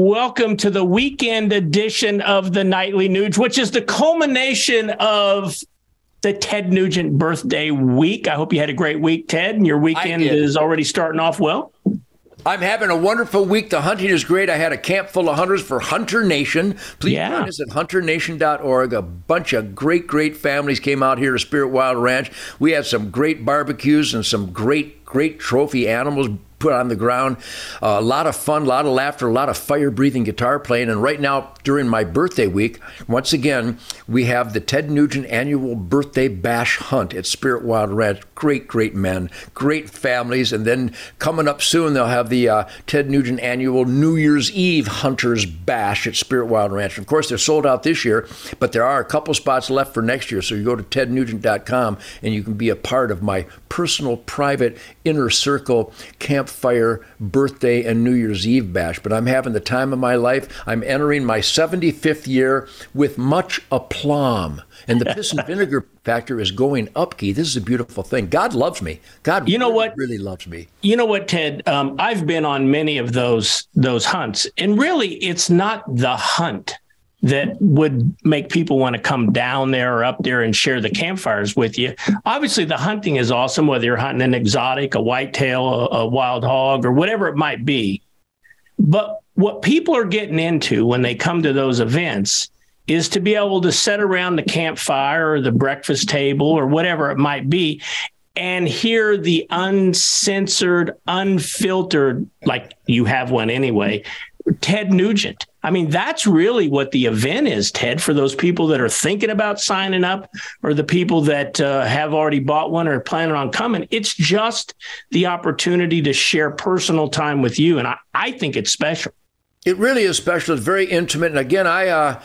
Welcome to the weekend edition of the Nightly Nuge, which is the culmination of the Ted Nugent birthday week. I hope you had a great week, Ted, and your weekend is already starting off well. I'm having a wonderful week. The hunting is great. I had a camp full of hunters for Hunter Nation. Please yeah. join us at hunternation.org. A bunch of great, great families came out here to Spirit Wild Ranch. We had some great barbecues and some great, great trophy animals put on the ground. Uh, a lot of fun, a lot of laughter, a lot of fire breathing guitar playing. And right now, during my birthday week, once again, we have the Ted Nugent annual birthday bash hunt at Spirit Wild Ranch. Great, great men, great families. And then coming up soon, they'll have the uh, Ted Nugent annual New Year's Eve Hunters Bash at Spirit Wild Ranch. Of course, they're sold out this year, but there are a couple spots left for next year. So you go to tednugent.com and you can be a part of my personal, private, inner circle campfire birthday and New Year's Eve bash. But I'm having the time of my life. I'm entering my 75th year with much aplomb. And the piss and vinegar factor is going up, Keith. This is a beautiful thing. God loves me. God you know really, what? really loves me. You know what, Ted? Um, I've been on many of those those hunts. And really, it's not the hunt that would make people want to come down there or up there and share the campfires with you. Obviously, the hunting is awesome, whether you're hunting an exotic, a whitetail, a, a wild hog, or whatever it might be. But what people are getting into when they come to those events is to be able to sit around the campfire or the breakfast table or whatever it might be and hear the uncensored, unfiltered, like you have one anyway, Ted Nugent. I mean, that's really what the event is, Ted, for those people that are thinking about signing up or the people that uh, have already bought one or planning on coming. It's just the opportunity to share personal time with you. And I, I think it's special. It really is special. It's very intimate. And again, I, uh,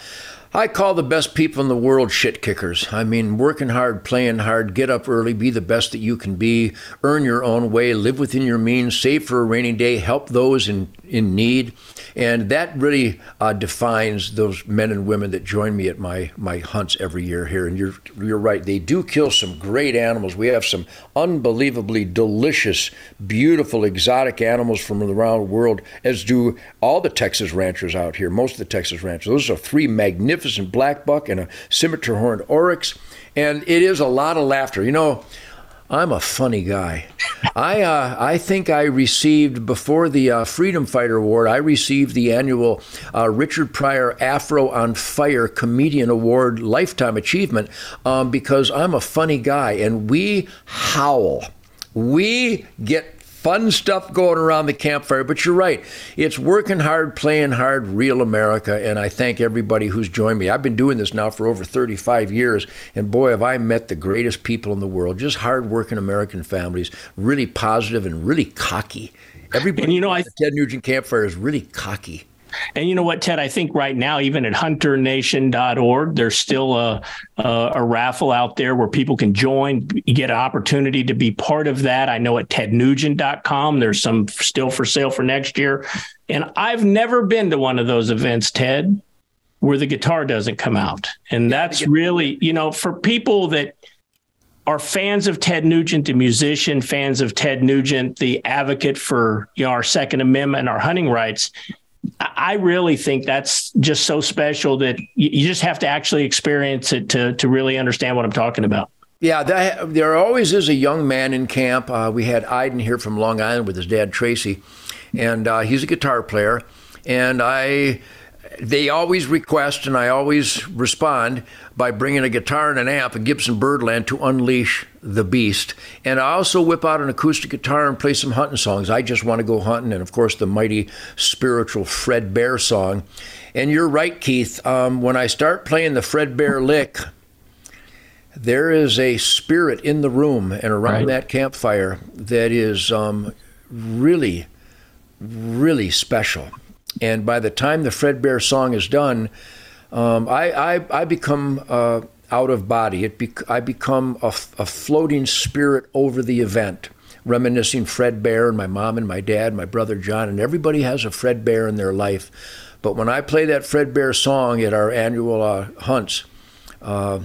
I call the best people in the world shit kickers. I mean, working hard, playing hard, get up early, be the best that you can be, earn your own way, live within your means, save for a rainy day, help those in, in need. And that really uh, defines those men and women that join me at my, my hunts every year here. And you're, you're right, they do kill some great animals. We have some unbelievably delicious, beautiful, exotic animals from around the world, as do all the Texas ranchers out here, most of the Texas ranchers. Those are three magnificent black buck and a scimitar horned oryx. And it is a lot of laughter. You know, I'm a funny guy. I uh, I think I received before the uh, Freedom Fighter Award. I received the annual uh, Richard Pryor Afro on Fire Comedian Award Lifetime Achievement um, because I'm a funny guy and we howl. We get fun stuff going around the campfire. But you're right. It's working hard, playing hard, real America. And I thank everybody who's joined me. I've been doing this now for over 35 years. And boy, have I met the greatest people in the world. Just hardworking American families, really positive and really cocky. Everybody and you know, I, Ted Nugent Campfire is really cocky. And you know what, Ted? I think right now, even at hunternation.org, there's still a, a, a raffle out there where people can join. You get an opportunity to be part of that. I know at tednugent.com, there's some still for sale for next year. And I've never been to one of those events, Ted, where the guitar doesn't come out. And that's really, you know, for people that are fans of Ted Nugent, the musician, fans of Ted Nugent, the advocate for you know our Second Amendment, our hunting rights. I really think that's just so special that you just have to actually experience it to to really understand what I'm talking about. Yeah, that, there always is a young man in camp. Uh, we had Iden here from Long Island with his dad Tracy, and uh, he's a guitar player. And I they always request, and I always respond by bringing a guitar and an amp, a Gibson Birdland, to unleash the beast. And I also whip out an acoustic guitar and play some hunting songs. I just want to go hunting, and of course, the mighty spiritual Fred Bear song. And you're right, Keith. Um, when I start playing the Fred Bear lick, there is a spirit in the room and around right. that campfire that is um, really, really special. And by the time the Fred Bear song is done, um, I, I, I, become uh, out of body. It bec- I become a, a floating spirit over the event, reminiscing Fred Bear and my mom and my dad, my brother John, and everybody has a Fred Bear in their life. But when I play that Fred Bear song at our annual uh, hunts, uh,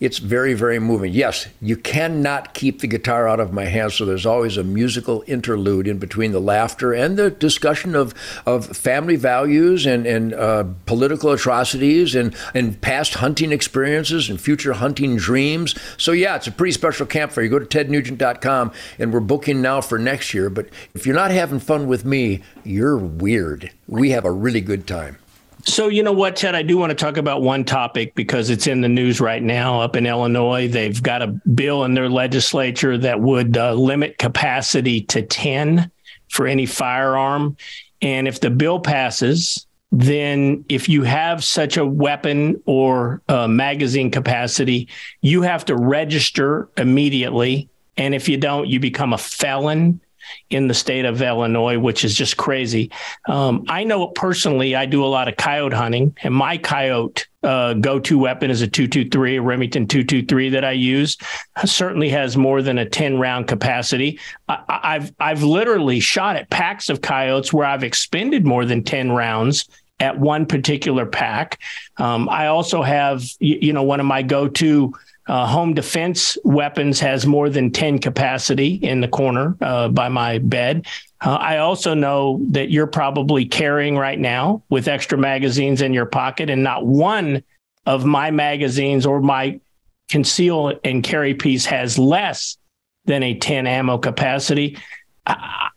it's very, very moving. Yes, you cannot keep the guitar out of my hands, so there's always a musical interlude in between the laughter and the discussion of, of family values and, and uh, political atrocities and, and past hunting experiences and future hunting dreams. So, yeah, it's a pretty special campfire. You go to tednugent.com and we're booking now for next year. But if you're not having fun with me, you're weird. We have a really good time. So, you know what, Ted? I do want to talk about one topic because it's in the news right now up in Illinois. They've got a bill in their legislature that would uh, limit capacity to 10 for any firearm. And if the bill passes, then if you have such a weapon or uh, magazine capacity, you have to register immediately. And if you don't, you become a felon in the state of Illinois, which is just crazy. Um, I know personally, I do a lot of coyote hunting, and my coyote uh, go-to weapon is a 223, a Remington 223 that I use. certainly has more than a 10 round capacity. I, I've I've literally shot at packs of coyotes where I've expended more than 10 rounds at one particular pack. Um, I also have, you, you know, one of my go-to uh, home defense weapons has more than 10 capacity in the corner uh, by my bed. Uh, I also know that you're probably carrying right now with extra magazines in your pocket, and not one of my magazines or my conceal and carry piece has less than a 10 ammo capacity. I,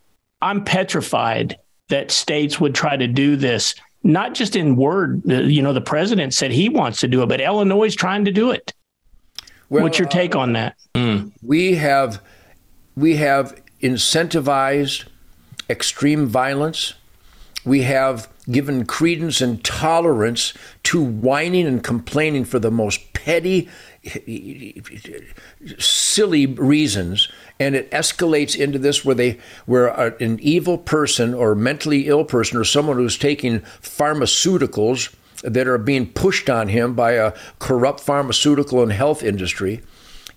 I'm petrified that states would try to do this, not just in word. You know, the president said he wants to do it, but Illinois is trying to do it. Well, What's your take on that? Mm. We have we have incentivized extreme violence. We have given credence and tolerance to whining and complaining for the most petty, silly reasons, and it escalates into this where they, where an evil person or mentally ill person or someone who's taking pharmaceuticals that are being pushed on him by a corrupt pharmaceutical and health industry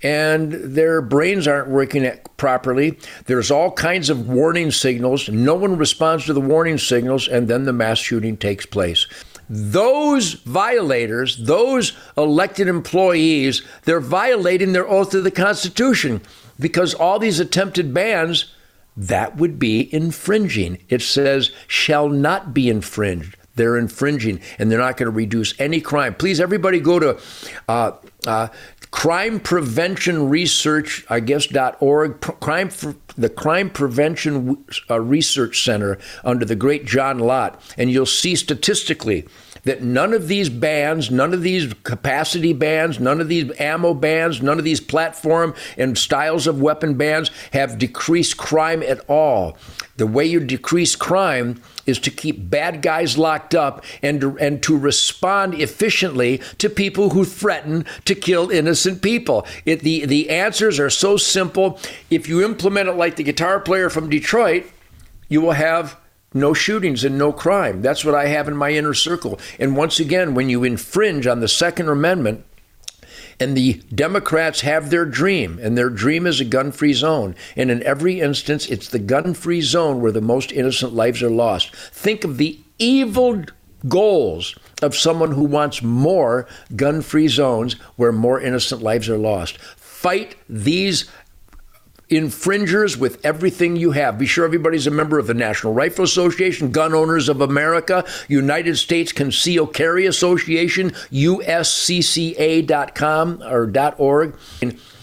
and their brains aren't working properly. There's all kinds of warning signals. No one responds to the warning signals, and then the mass shooting takes place. Those violators, those elected employees, they're violating their oath to the Constitution because all these attempted bans, that would be infringing. It says, shall not be infringed. They're infringing and they're not going to reduce any crime. Please, everybody go to uh, uh, crime prevention research, I guess, dot .org, crime, the Crime Prevention uh, Research Center under the great John Lott, and you'll see statistically that none of these bans, none of these capacity bans, none of these ammo bans, none of these platform and styles of weapon bans have decreased crime at all. The way you decrease crime is to keep bad guys locked up and to, and to respond efficiently to people who threaten to kill innocent people. It, the, the answers are so simple. If you implement it like the guitar player from Detroit, you will have no shootings and no crime. That's what I have in my inner circle. And once again, when you infringe on the Second Amendment, and the Democrats have their dream, and their dream is a gun free zone. And in every instance, it's the gun free zone where the most innocent lives are lost. Think of the evil goals of someone who wants more gun free zones where more innocent lives are lost. Fight these infringers with everything you have. Be sure everybody's a member of the National Rifle Association, Gun Owners of America, United States Conceal Carry Association, uscca.com or .org.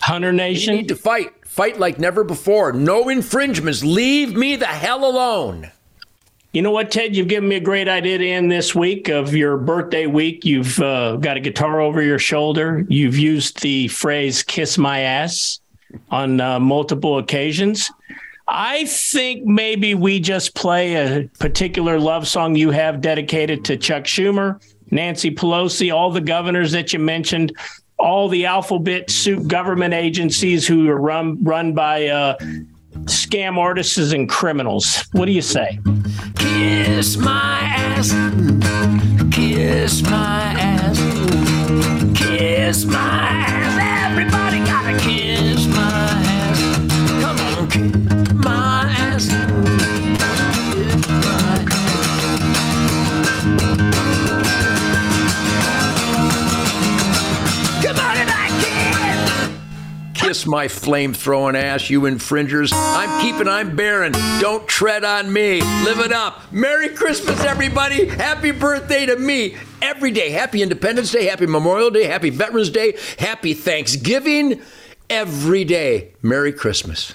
Hunter Nation. You need to fight. Fight like never before. No infringements. Leave me the hell alone. You know what, Ted? You've given me a great idea to end this week of your birthday week. You've uh, got a guitar over your shoulder. You've used the phrase kiss my ass on uh, multiple occasions. I think maybe we just play a particular love song you have dedicated to Chuck Schumer, Nancy Pelosi, all the governors that you mentioned, all the alphabet soup government agencies who are run run by uh, scam artists and criminals. What do you say? Kiss my ass, kiss my ass, kiss my ass. Everybody gotta kiss my flame throwing ass, you infringers. I'm keeping, I'm bearing. Don't tread on me. Live it up. Merry Christmas, everybody. Happy birthday to me every day. Happy Independence Day, happy Memorial Day, happy Veterans Day, happy Thanksgiving every day. Merry Christmas.